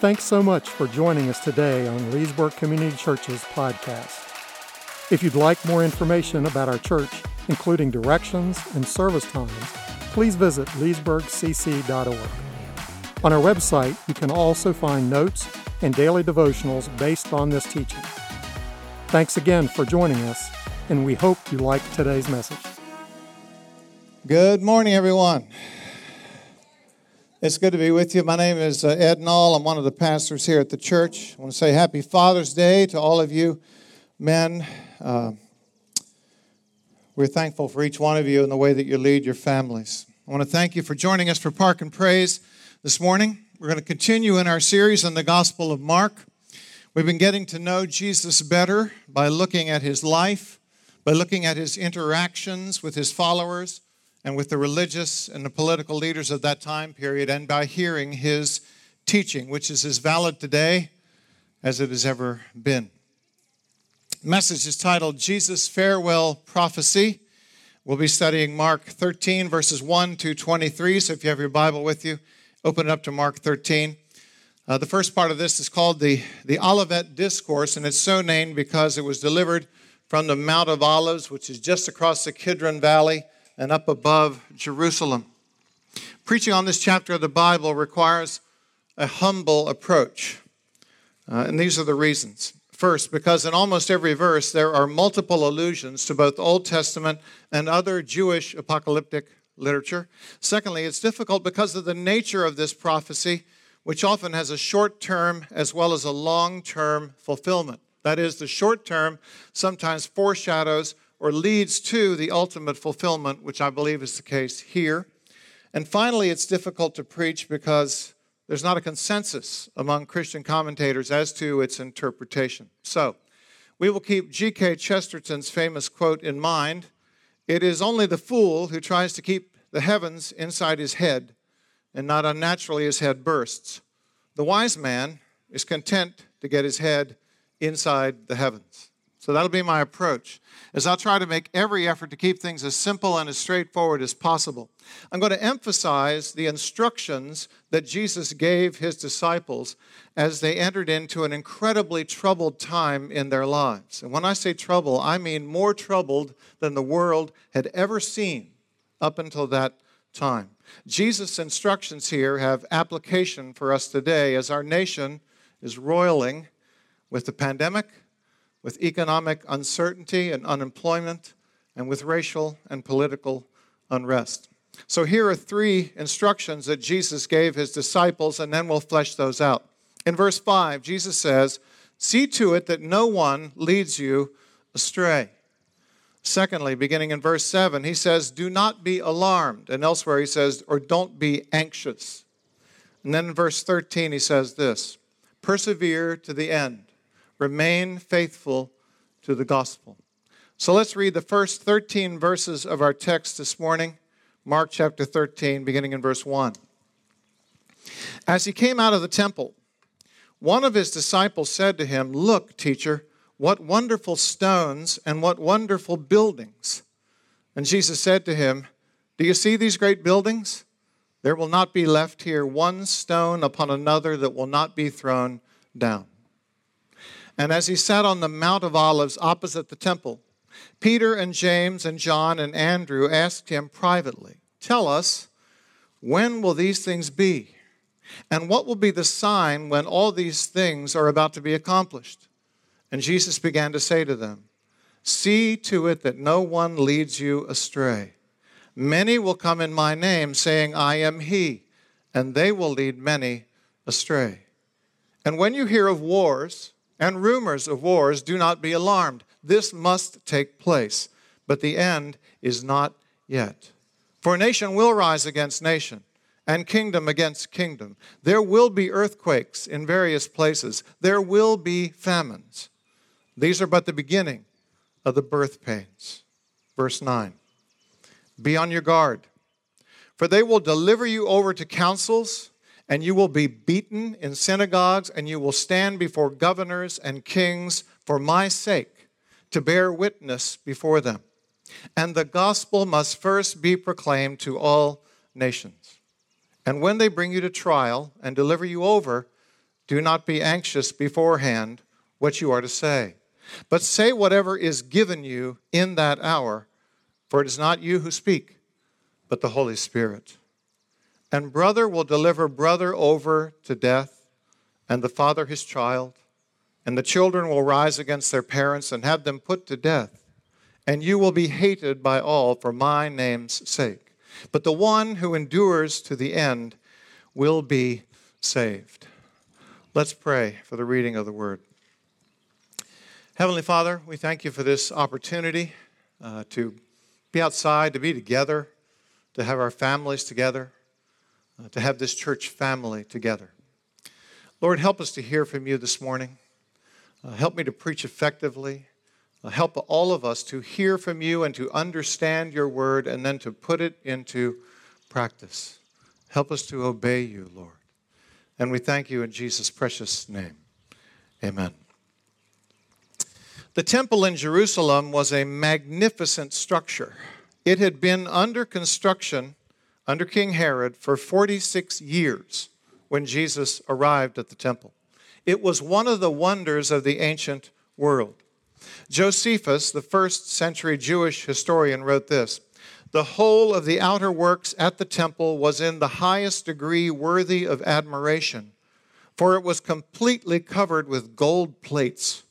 Thanks so much for joining us today on Leesburg Community Church's podcast. If you'd like more information about our church, including directions and service times, please visit leesburgcc.org. On our website, you can also find notes and daily devotionals based on this teaching. Thanks again for joining us, and we hope you like today's message. Good morning, everyone. It's good to be with you. My name is uh, Ed Null. I'm one of the pastors here at the church. I want to say Happy Father's Day to all of you men. Uh, we're thankful for each one of you and the way that you lead your families. I want to thank you for joining us for Park and Praise this morning. We're going to continue in our series on the Gospel of Mark. We've been getting to know Jesus better by looking at his life, by looking at his interactions with his followers and with the religious and the political leaders of that time period, and by hearing his teaching, which is as valid today as it has ever been. The message is titled Jesus' Farewell Prophecy. We'll be studying Mark 13, verses 1 to 23. So if you have your Bible with you, open it up to Mark 13. Uh, the first part of this is called the, the Olivet Discourse, and it's so named because it was delivered from the Mount of Olives, which is just across the Kidron Valley and up above Jerusalem. Preaching on this chapter of the Bible requires a humble approach. Uh, and these are the reasons. First, because in almost every verse there are multiple allusions to both Old Testament and other Jewish apocalyptic literature. Secondly, it's difficult because of the nature of this prophecy, which often has a short term as well as a long term fulfillment. That is, the short term sometimes foreshadows or leads to the ultimate fulfillment, which I believe is the case here. And finally, it's difficult to preach because there's not a consensus among Christian commentators as to its interpretation. So, we will keep G.K. Chesterton's famous quote in mind It is only the fool who tries to keep the heavens inside his head, and not unnaturally his head bursts. The wise man is content to get his head inside the heavens. So that'll be my approach as I'll try to make every effort to keep things as simple and as straightforward as possible. I'm going to emphasize the instructions that Jesus gave his disciples as they entered into an incredibly troubled time in their lives. And when I say trouble, I mean more troubled than the world had ever seen up until that time. Jesus' instructions here have application for us today as our nation is roiling with the pandemic with economic uncertainty and unemployment, and with racial and political unrest. So, here are three instructions that Jesus gave his disciples, and then we'll flesh those out. In verse 5, Jesus says, See to it that no one leads you astray. Secondly, beginning in verse 7, he says, Do not be alarmed. And elsewhere he says, Or don't be anxious. And then in verse 13, he says this Persevere to the end remain faithful to the gospel. So let's read the first 13 verses of our text this morning, Mark chapter 13, beginning in verse 1. As he came out of the temple, one of his disciples said to him, Look, teacher, what wonderful stones and what wonderful buildings. And Jesus said to him, Do you see these great buildings? There will not be left here one stone upon another that will not be thrown down. And as he sat on the Mount of Olives opposite the temple, Peter and James and John and Andrew asked him privately, Tell us, when will these things be? And what will be the sign when all these things are about to be accomplished? And Jesus began to say to them, See to it that no one leads you astray. Many will come in my name, saying, I am he, and they will lead many astray. And when you hear of wars, and rumors of wars, do not be alarmed. This must take place, but the end is not yet. For nation will rise against nation, and kingdom against kingdom. There will be earthquakes in various places, there will be famines. These are but the beginning of the birth pains. Verse 9 Be on your guard, for they will deliver you over to councils and you will be beaten in synagogues, and you will stand before governors and kings for my sake to bear witness before them. And the gospel must first be proclaimed to all nations. And when they bring you to trial and deliver you over, Do not be anxious beforehand what you are to say, but say whatever is given you in that hour, for it is not you who speak, but the Holy Spirit. And brother will deliver brother over to death, and the father his child, and the children will rise against their parents and have them put to death. And you will be hated by all for my name's sake. But the one who endures to the end will be saved. Let's pray for the reading of the word. Heavenly Father, we thank you for this opportunity uh, to be outside, to be together, to have our families together, uh, to have this church family together. Lord, help us to hear from you this morning. Uh, help me to preach effectively. Uh, help all of us to hear from you and to understand your word and then to put it into practice. Help us to obey you, Lord. And we thank you in Jesus' precious name. Amen. The temple in Jerusalem was a magnificent structure. It had been under construction under King Herod for 46 years when Jesus arrived at the temple. It was one of the wonders of the ancient world. Josephus, the first century Jewish historian, wrote this The whole of the outer works at the temple was in the highest degree worthy of admiration, for it was completely covered with gold plates,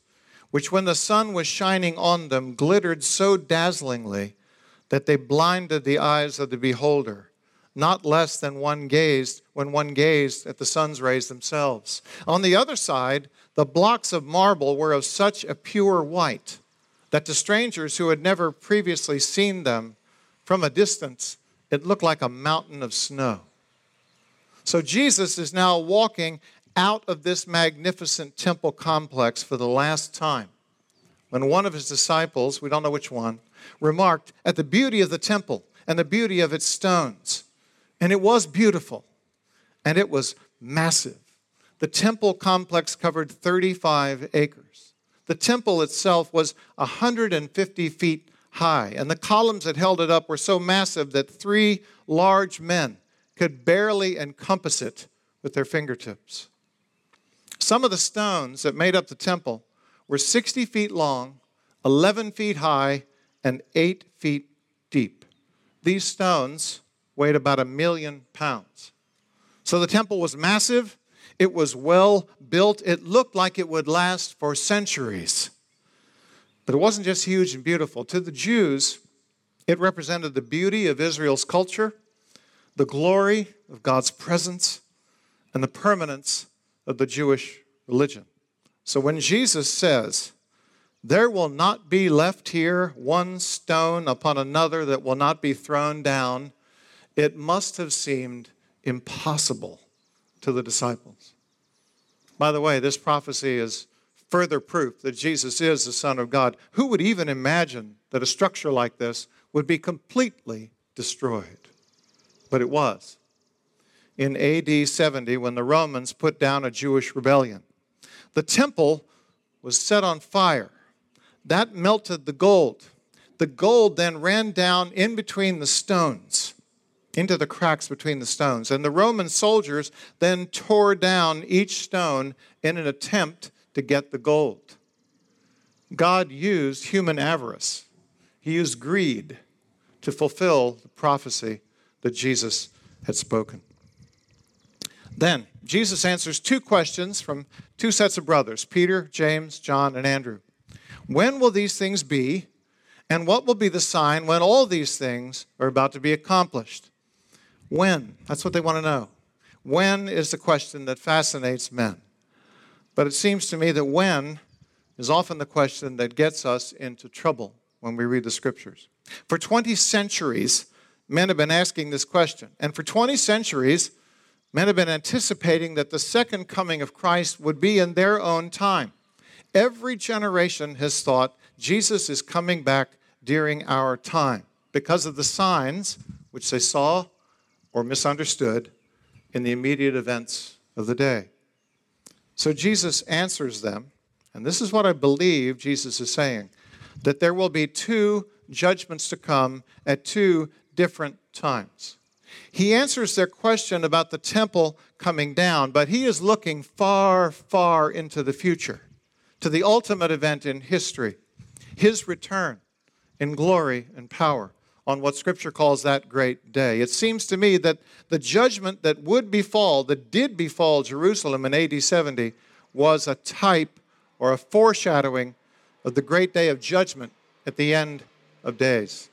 which, when the sun was shining on them, glittered so dazzlingly that they blinded the eyes of the beholder not less than one gazed when one gazed at the sun's rays themselves. On the other side, the blocks of marble were of such a pure white that to strangers who had never previously seen them from a distance, it looked like a mountain of snow. So Jesus is now walking out of this magnificent temple complex for the last time when one of his disciples, we don't know which one, remarked at the beauty of the temple and the beauty of its stones. And it was beautiful, and it was massive. The temple complex covered 35 acres. The temple itself was 150 feet high, and the columns that held it up were so massive that three large men could barely encompass it with their fingertips. Some of the stones that made up the temple were 60 feet long, 11 feet high, and 8 feet deep. These stones weighed about a million pounds. So the temple was massive, it was well built, it looked like it would last for centuries. But it wasn't just huge and beautiful. To the Jews, it represented the beauty of Israel's culture, the glory of God's presence, and the permanence of the Jewish religion. So when Jesus says, There will not be left here one stone upon another that will not be thrown down, it must have seemed impossible to the disciples. By the way, this prophecy is further proof that Jesus is the Son of God. Who would even imagine that a structure like this would be completely destroyed? But it was. In AD 70, when the Romans put down a Jewish rebellion, the temple was set on fire. That melted the gold. The gold then ran down in between the stones into the cracks between the stones. And the Roman soldiers then tore down each stone in an attempt to get the gold. God used human avarice, He used greed to fulfill the prophecy that Jesus had spoken. Then, Jesus answers two questions from two sets of brothers Peter, James, John, and Andrew. When will these things be? And what will be the sign when all these things are about to be accomplished? When? That's what they want to know. When is the question that fascinates men. But it seems to me that when is often the question that gets us into trouble when we read the scriptures. For 20 centuries, men have been asking this question. And for 20 centuries, men have been anticipating that the second coming of Christ would be in their own time. Every generation has thought Jesus is coming back during our time because of the signs which they saw or misunderstood in the immediate events of the day. So Jesus answers them, and this is what I believe Jesus is saying that there will be two judgments to come at two different times. He answers their question about the temple coming down, but he is looking far, far into the future, to the ultimate event in history, his return in glory and power on what Scripture calls that great day. It seems to me that the judgment that would befall, that did befall Jerusalem in AD 70, was a type or a foreshadowing of the great day of judgment at the end of days.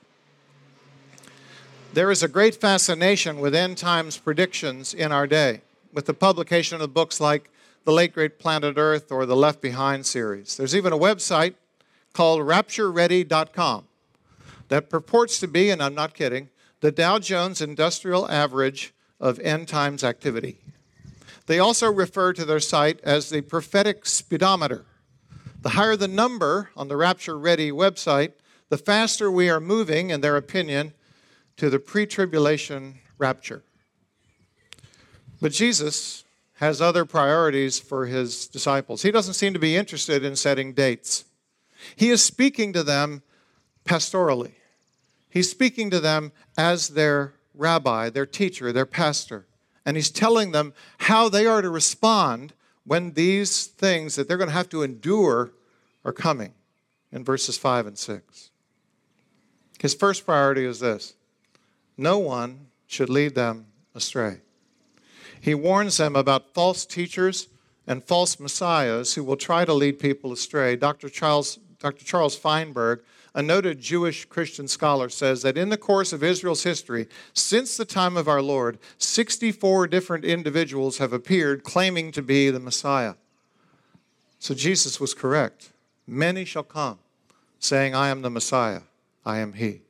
There is a great fascination with end times predictions in our day, with the publication of books like The Late Great Planet Earth or the Left Behind series. There's even a website called raptureready.com that purports to be, and I'm not kidding, the Dow Jones Industrial Average of end times activity. They also refer to their site as the prophetic speedometer. The higher the number on the Rapture Ready website, the faster we are moving, in their opinion, to the pre tribulation rapture. But Jesus has other priorities for his disciples. He doesn't seem to be interested in setting dates. He is speaking to them pastorally. He's speaking to them as their rabbi, their teacher, their pastor. And he's telling them how they are to respond when these things that they're going to have to endure are coming in verses 5 and 6. His first priority is this no one should lead them astray. He warns them about false teachers and false messiahs who will try to lead people astray. Dr. Charles, Dr. Charles Feinberg a noted Jewish Christian scholar says that in the course of Israel's history, since the time of our Lord, 64 different individuals have appeared claiming to be the Messiah. So Jesus was correct. Many shall come saying, I am the Messiah, I am He.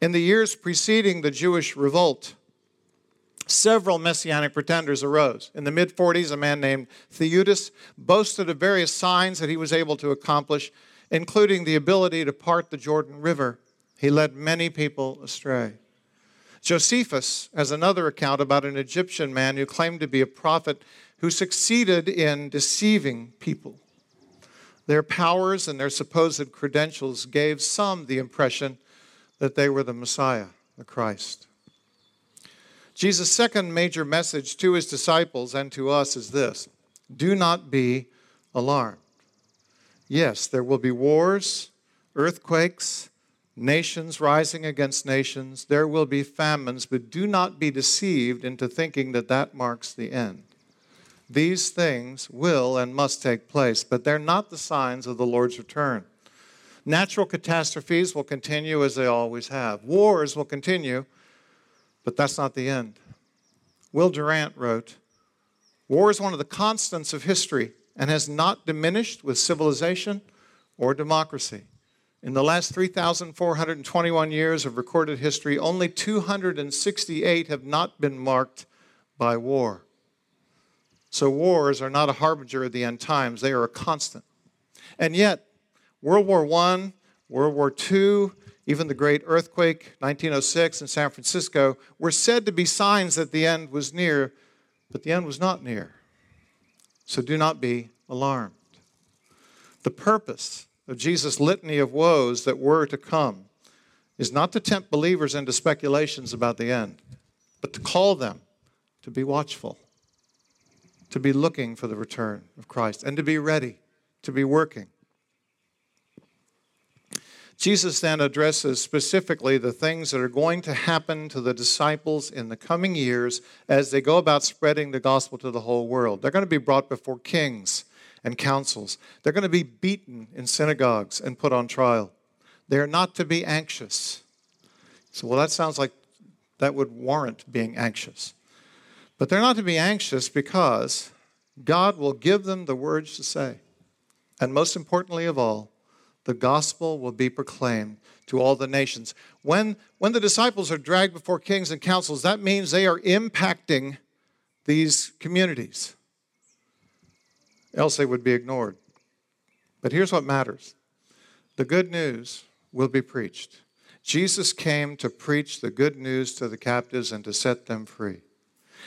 In the years preceding the Jewish revolt, several messianic pretenders arose. In the mid 40s, a man named Theudas boasted of various signs that he was able to accomplish including the ability to part the Jordan River. He led many people astray. Josephus has another account about an Egyptian man who claimed to be a prophet who succeeded in deceiving people. Their powers and their supposed credentials gave some the impression that they were the Messiah, the Christ. Jesus' second major message to his disciples and to us is this do not be alarmed. Yes, there will be wars, earthquakes, nations rising against nations. There will be famines, but do not be deceived into thinking that that marks the end. These things will and must take place, but they're not the signs of the Lord's return. Natural catastrophes will continue as they always have. Wars will continue, but that's not the end. Will Durant wrote War is one of the constants of history and has not diminished with civilization or democracy. In the last 3,421 years of recorded history, only 268 have not been marked by war. So, wars are not a harbinger of the end times, they are a constant. And yet, World War I, World War II, even the great earthquake 1906 in San Francisco were said to be signs that the end was near, but the end was not near. So do not be alarmed. The purpose of Jesus' litany of woes that were to come is not to tempt believers into speculations about the end, but to call them to be watchful, to be looking for the return of Christ, and to be ready, to be working. Jesus then addresses specifically the things that are going to happen to the disciples in the coming years as they go about spreading the gospel to the whole world. They're going to be brought before kings and councils. They're going to be beaten in synagogues and put on trial. They are not to be anxious. So, well, that sounds like that would warrant being anxious. But they're not to be anxious because God will give them the words to say. And most importantly of all, the gospel will be proclaimed to all the nations. When, when the disciples are dragged before kings and councils, that means they are impacting these communities. Else they would be ignored. But here's what matters the good news will be preached. Jesus came to preach the good news to the captives and to set them free.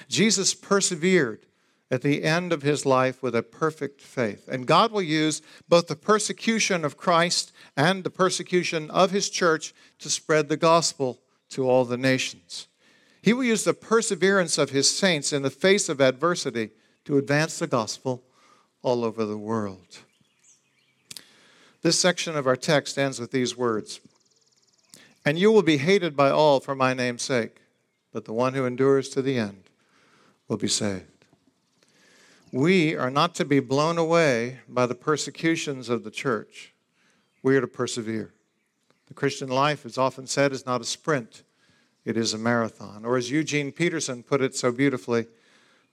Jesus persevered at the end of his life with a perfect faith. And God will use both the persecution of Christ and the persecution of his church to spread the gospel to all the nations. He will use the perseverance of his saints in the face of adversity to advance the gospel all over the world. This section of our text ends with these words And you will be hated by all for my name's sake, but the one who endures to the end will be saved. We are not to be blown away by the persecutions of the church. We are to persevere. The Christian life, as often said, is not a sprint, it is a marathon. Or as Eugene Peterson put it so beautifully,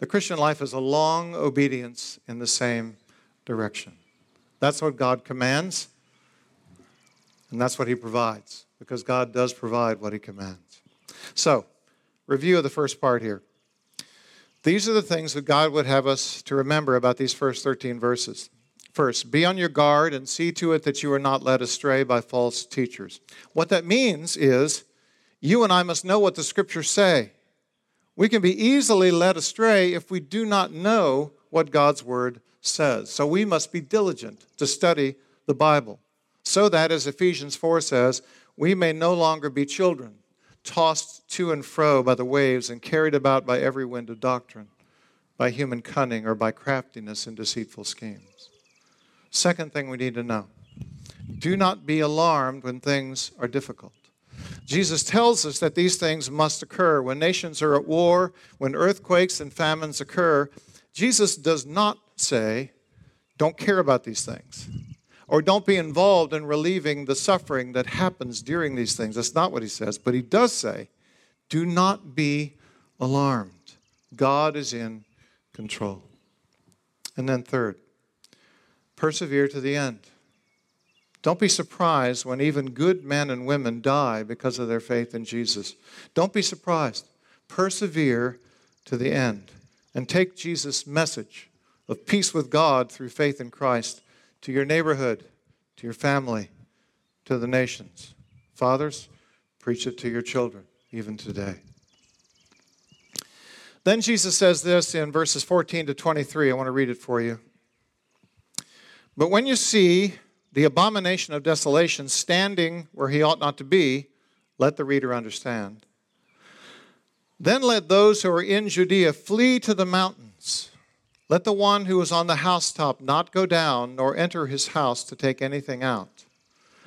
the Christian life is a long obedience in the same direction. That's what God commands, and that's what He provides, because God does provide what He commands. So, review of the first part here. These are the things that God would have us to remember about these first 13 verses. First, be on your guard and see to it that you are not led astray by false teachers. What that means is you and I must know what the scriptures say. We can be easily led astray if we do not know what God's word says. So we must be diligent to study the Bible so that, as Ephesians 4 says, we may no longer be children tossed to and fro by the waves and carried about by every wind of doctrine, by human cunning or by craftiness and deceitful schemes. Second thing we need to know do not be alarmed when things are difficult. Jesus tells us that these things must occur. When nations are at war, when earthquakes and famines occur, Jesus does not say, don't care about these things or don't be involved in relieving the suffering that happens during these things. That's not what he says, but he does say, do not be alarmed. God is in control. And then, third, persevere to the end. Don't be surprised when even good men and women die because of their faith in Jesus. Don't be surprised. Persevere to the end and take Jesus' message of peace with God through faith in Christ to your neighborhood, to your family, to the nations. Fathers, preach it to your children, even today. Then Jesus says this in verses 14 to 23. I want to read it for you. But when you see the abomination of desolation standing where he ought not to be, let the reader understand. Then let those who are in Judea flee to the mountains. Let the one who is on the housetop not go down, nor enter his house to take anything out.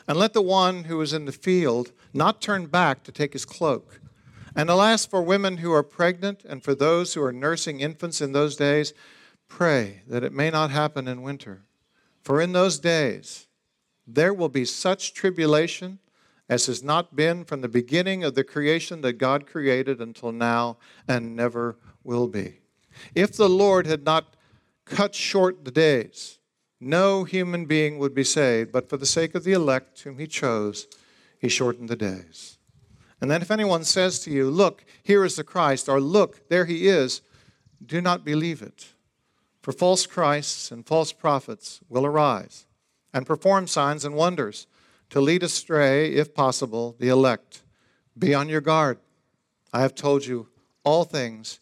And let the one who is in the field not turn back to take his cloak. And alas, for women who are pregnant and for those who are nursing infants in those days, pray that it may not happen in winter. For in those days there will be such tribulation as has not been from the beginning of the creation that God created until now and never will be. If the Lord had not cut short the days, no human being would be saved, but for the sake of the elect whom he chose, he shortened the days. And then if anyone says to you, Look, here is the Christ, or Look, there he is, do not believe it. For false Christs and false prophets will arise and perform signs and wonders to lead astray, if possible, the elect. Be on your guard. I have told you all things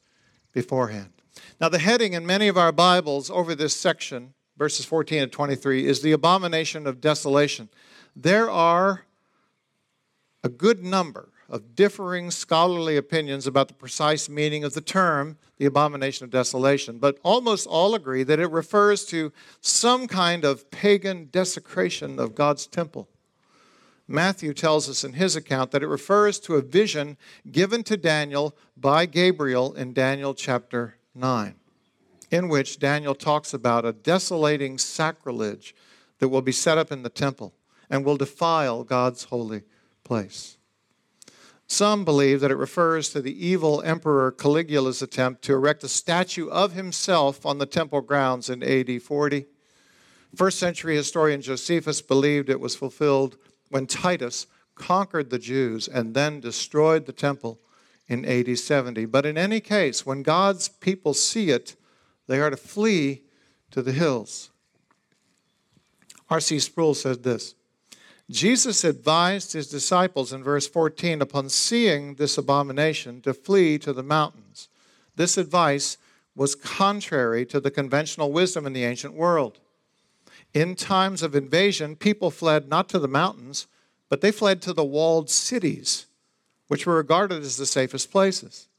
beforehand. Now, the heading in many of our Bibles over this section, verses 14 and 23, is the abomination of desolation. There are a good number of differing scholarly opinions about the precise meaning of the term, the abomination of desolation, but almost all agree that it refers to some kind of pagan desecration of God's temple. Matthew tells us in his account that it refers to a vision given to Daniel by Gabriel in Daniel chapter 9, in which Daniel talks about a desolating sacrilege that will be set up in the temple and will defile God's holy place. Some believe that it refers to the evil Emperor Caligula's attempt to erect a statue of himself on the temple grounds in AD 40. First century historian Josephus believed it was fulfilled when Titus conquered the Jews and then destroyed the temple in AD 70. But in any case, when God's people see it, they are to flee to the hills. R.C. Sproul said this Jesus advised his disciples in verse 14 upon seeing this abomination to flee to the mountains. This advice was contrary to the conventional wisdom in the ancient world. In times of invasion, people fled not to the mountains, but they fled to the walled cities which were regarded as the safest places.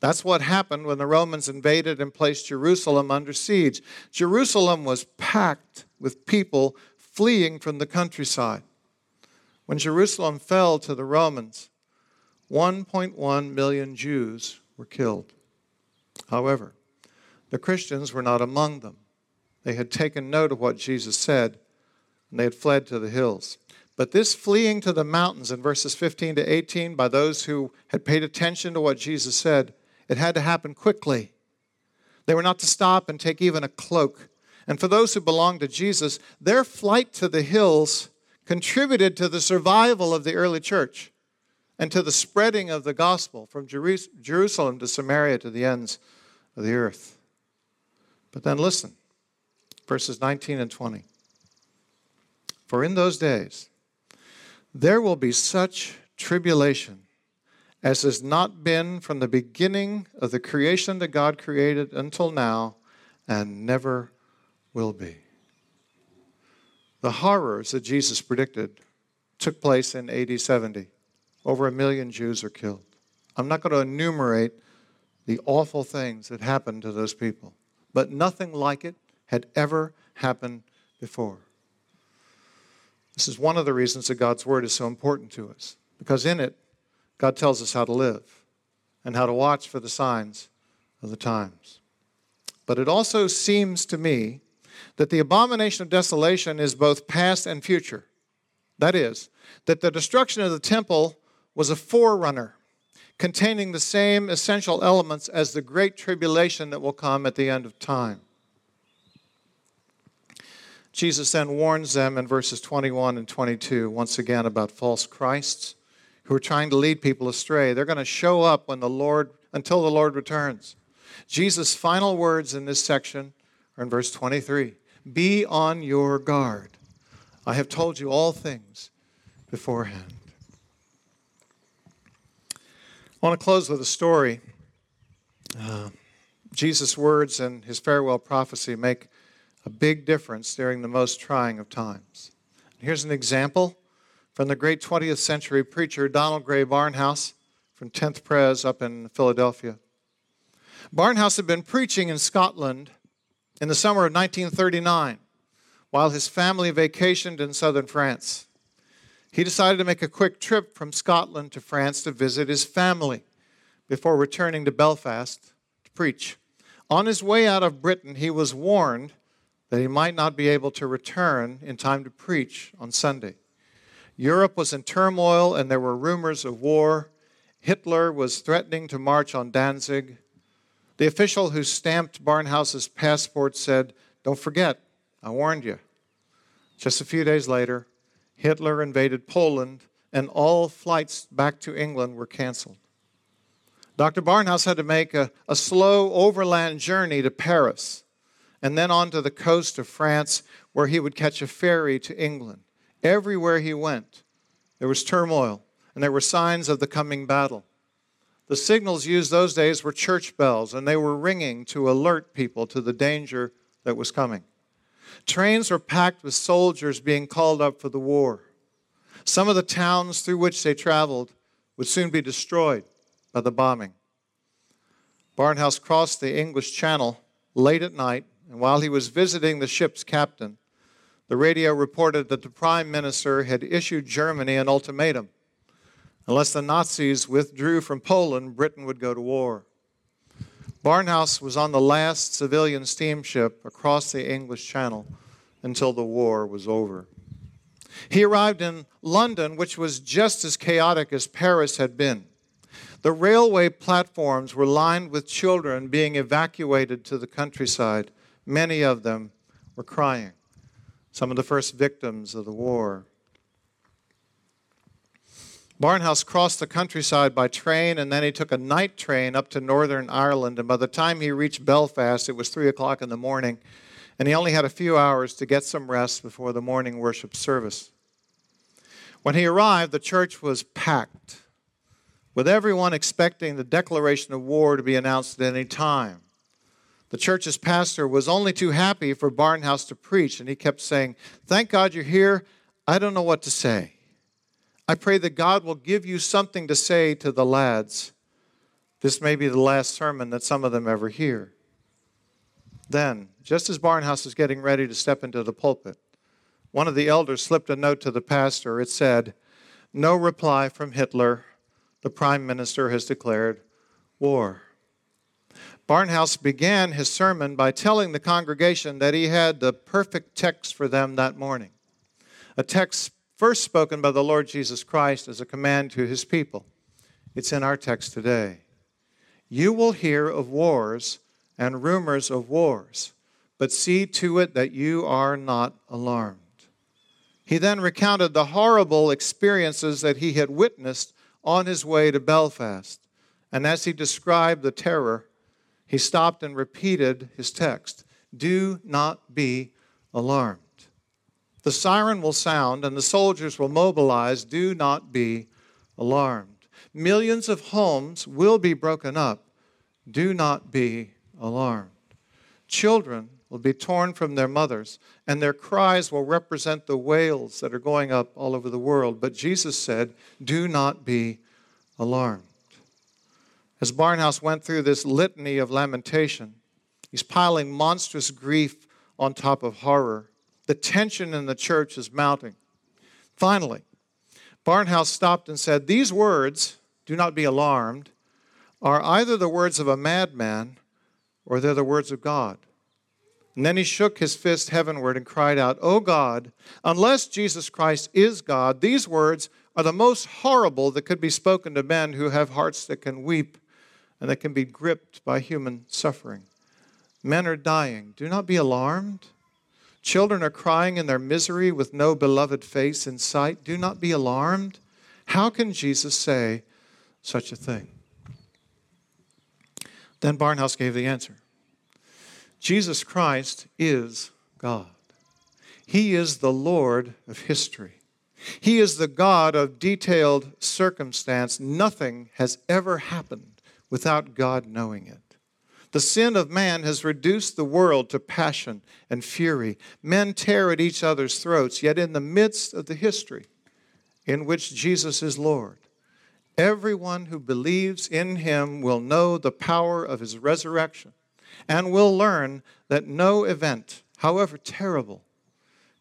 That's what happened when the Romans invaded and placed Jerusalem under siege. Jerusalem was packed with people fleeing from the countryside. When Jerusalem fell to the Romans, 1.1 million Jews were killed. However, the Christians were not among them. They had taken note of what Jesus said, and they had fled to the hills. But this fleeing to the mountains in verses 15 to 18 by those who had paid attention to what Jesus said, it had to happen quickly. They were not to stop and take even a cloak. And for those who belonged to Jesus, their flight to the hills contributed to the survival of the early church and to the spreading of the gospel from Jerusalem to Samaria to the ends of the earth. But then listen, verses 19 and 20. For in those days there will be such tribulation as has not been from the beginning of the creation that God created until now and never will be. The horrors that Jesus predicted took place in AD 70. Over a million Jews are killed. I'm not going to enumerate the awful things that happened to those people, but nothing like it had ever happened before. This is one of the reasons that God's Word is so important to us, because in it, God tells us how to live and how to watch for the signs of the times. But it also seems to me that the abomination of desolation is both past and future. That is, that the destruction of the temple was a forerunner containing the same essential elements as the great tribulation that will come at the end of time. Jesus then warns them in verses 21 and 22 once again about false Christs who are trying to lead people astray. They're going to show up when the Lord until the Lord returns. Jesus' final words in this section are in verse 23. Be on your guard. I have told you all things beforehand. I want to close with a story. Uh, Jesus' words and his farewell prophecy make a big difference during the most trying of times. Here's an example from the great 20th century preacher Donald Grey Barnhouse from 10th Pres up in Philadelphia. Barnhouse had been preaching in Scotland in the summer of 1939 while his family vacationed in southern France. He decided to make a quick trip from Scotland to France to visit his family before returning to Belfast to preach. On his way out of Britain, he was warned that he might not be able to return in time to preach on Sunday. Europe was in turmoil and there were rumors of war. Hitler was threatening to march on Danzig. The official who stamped Barnhouse's passport said, Don't forget, I warned you. Just a few days later, Hitler invaded Poland and all flights back to England were canceled. Dr. Barnhouse had to make a, a slow overland journey to Paris and then on to the coast of France where he would catch a ferry to England. Everywhere he went, there was turmoil and there were signs of the coming battle. The signals used those days were church bells, and they were ringing to alert people to the danger that was coming. Trains were packed with soldiers being called up for the war. Some of the towns through which they traveled would soon be destroyed by the bombing. Barnhouse crossed the English Channel late at night and while he was visiting the ship's captain, the radio reported that the prime minister had issued Germany an ultimatum. Unless the Nazis withdrew from Poland, Britain would go to war. Barnhouse was on the last civilian steamship across the English Channel until the war was over. He arrived in London, which was just as chaotic as Paris had been. The railway platforms were lined with children being evacuated to the countryside Many of them were crying, some of the first victims of the war. Barnhouse crossed the countryside by train and then he took a night train up to Northern Ireland. And by the time he reached Belfast, it was 3 o'clock in the morning, and he only had a few hours to get some rest before the morning worship service. When he arrived, the church was packed, with everyone expecting the declaration of war to be announced at any time. The church's pastor was only too happy for Barnhouse to preach, and he kept saying, Thank God you're here. I don't know what to say. I pray that God will give you something to say to the lads This may be the last sermon that some of them ever hear. Then, just as Barnhouse is getting ready to step into the pulpit, one of the elders slipped a note to the pastor. It said, No reply from Hitler. The prime minister has declared war. Barnhouse began his sermon by telling the congregation that he had the perfect text for them that morning. A text first spoken by the Lord Jesus Christ as a command to his people. It's in our text today. You will hear of wars and rumors of wars, but see to it that you are not alarmed. He then recounted the horrible experiences that he had witnessed on his way to Belfast. And as he described the terror, he stopped and repeated his text Do not be alarmed. The siren will sound and the soldiers will mobilize. Do not be alarmed. Millions of homes will be broken up. Do not be alarmed. Children will be torn from their mothers, and their cries will represent the wails that are going up all over the world. But Jesus said, Do not be alarmed. As Barnhouse went through this litany of lamentation, he's piling monstrous grief on top of horror. The tension in the church is mounting. Finally, Barnhouse stopped and said, These words, do not be alarmed, are either the words of a madman or they're the words of God. And then he shook his fist heavenward and cried out, O God, unless Jesus Christ is God, these words are the most horrible that could be spoken to men who have hearts that can weep and that can be gripped by human suffering. Men are dying. Do not be alarmed. Children are crying in their misery with no beloved face in sight. Do not be alarmed. How can Jesus say such a thing? Then Barnhouse gave the answer Jesus Christ is God. He is the Lord of history. He is the God of detailed circumstance. Nothing has ever happened without God knowing it. The sin of man has reduced the world to passion and fury. Men tear at each other's throats, yet in the midst of the history in which Jesus is Lord, everyone who believes in him will know the power of his resurrection and will learn that no event, however terrible,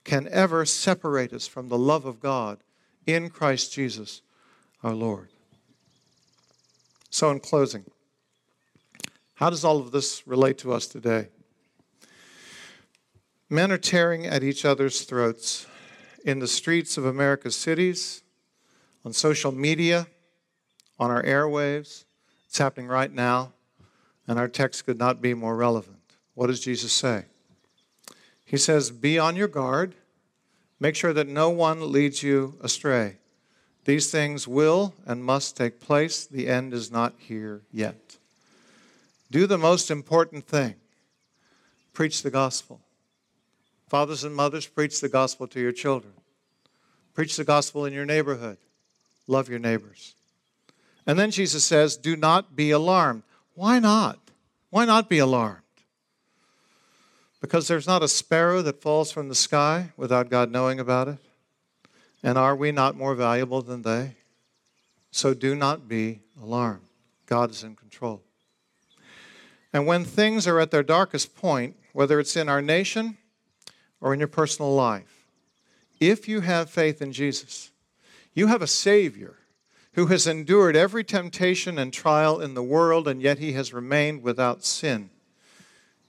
can ever separate us from the love of God in Christ Jesus our Lord. So, in closing, how does all of this relate to us today? Men are tearing at each other's throats in the streets of America's cities, on social media, on our airwaves. It's happening right now and our text could not be more relevant. What does Jesus say? He says, Be on your guard, make sure that no one leads you astray. These things will and must take place. The end is not here yet. Do the most important thing preach the gospel. Fathers and mothers, preach the gospel to your children. Preach the gospel in your neighborhood. Love your neighbors. And then Jesus says, Do not be alarmed. Why not? Why not be alarmed? Because there's not a sparrow that falls from the sky without God knowing about it. And are we not more valuable than they? So do not be alarmed. God is in control. And when things are at their darkest point, whether it's in our nation or in your personal life, if you have faith in Jesus, you have a Savior who has endured every temptation and trial in the world, and yet he has remained without sin.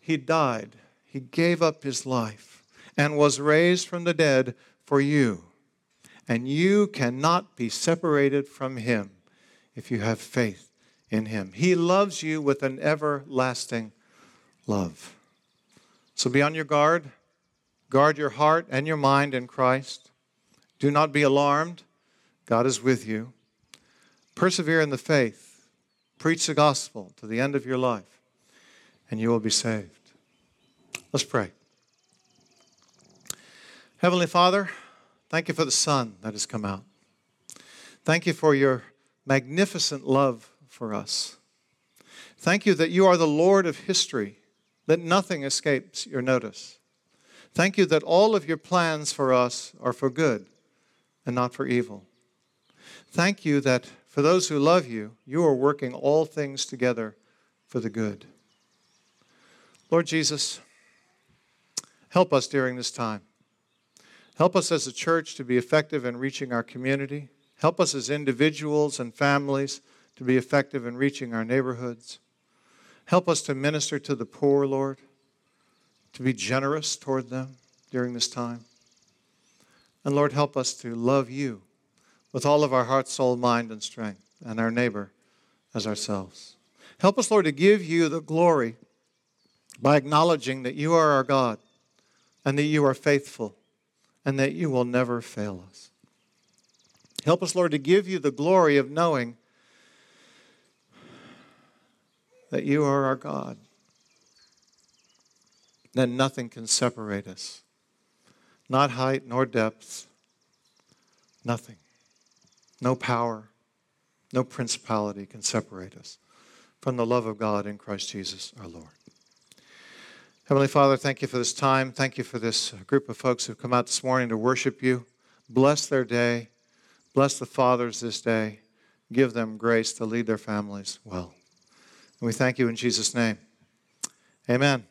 He died, he gave up his life, and was raised from the dead for you. And you cannot be separated from him if you have faith in him. He loves you with an everlasting love. So be on your guard. Guard your heart and your mind in Christ. Do not be alarmed. God is with you. Persevere in the faith. Preach the gospel to the end of your life, and you will be saved. Let's pray. Heavenly Father, thank you for the sun that has come out. Thank you for your magnificent love for us. Thank you that you are the Lord of history, that nothing escapes your notice. Thank you that all of your plans for us are for good and not for evil. Thank you that For those who love you, you are working all things together for the good. Lord Jesus, help us during this time. Help us as a church to be effective in reaching our community. Help us as individuals and families to be effective in reaching our neighborhoods. Help us to minister to the poor, Lord, to be generous toward them during this time. And Lord, help us to love you with all of our heart, soul, mind, and strength, and our neighbor as ourselves. Help us, Lord, to give you the glory by acknowledging that you are our God and that you are faithful and that you will never fail us. Help us, Lord, to give you the glory of knowing that you are our God, that nothing can separate us, not height nor depth, nothing. No power, no principality can separate us from the love of God in Christ Jesus our Lord. Heavenly Father, thank you for this time. Thank you for this uh, group of folks who've come out this morning to worship you. Bless their day. Bless the fathers this day. Give them grace to lead their families well. And we thank you in Jesus' name. Amen.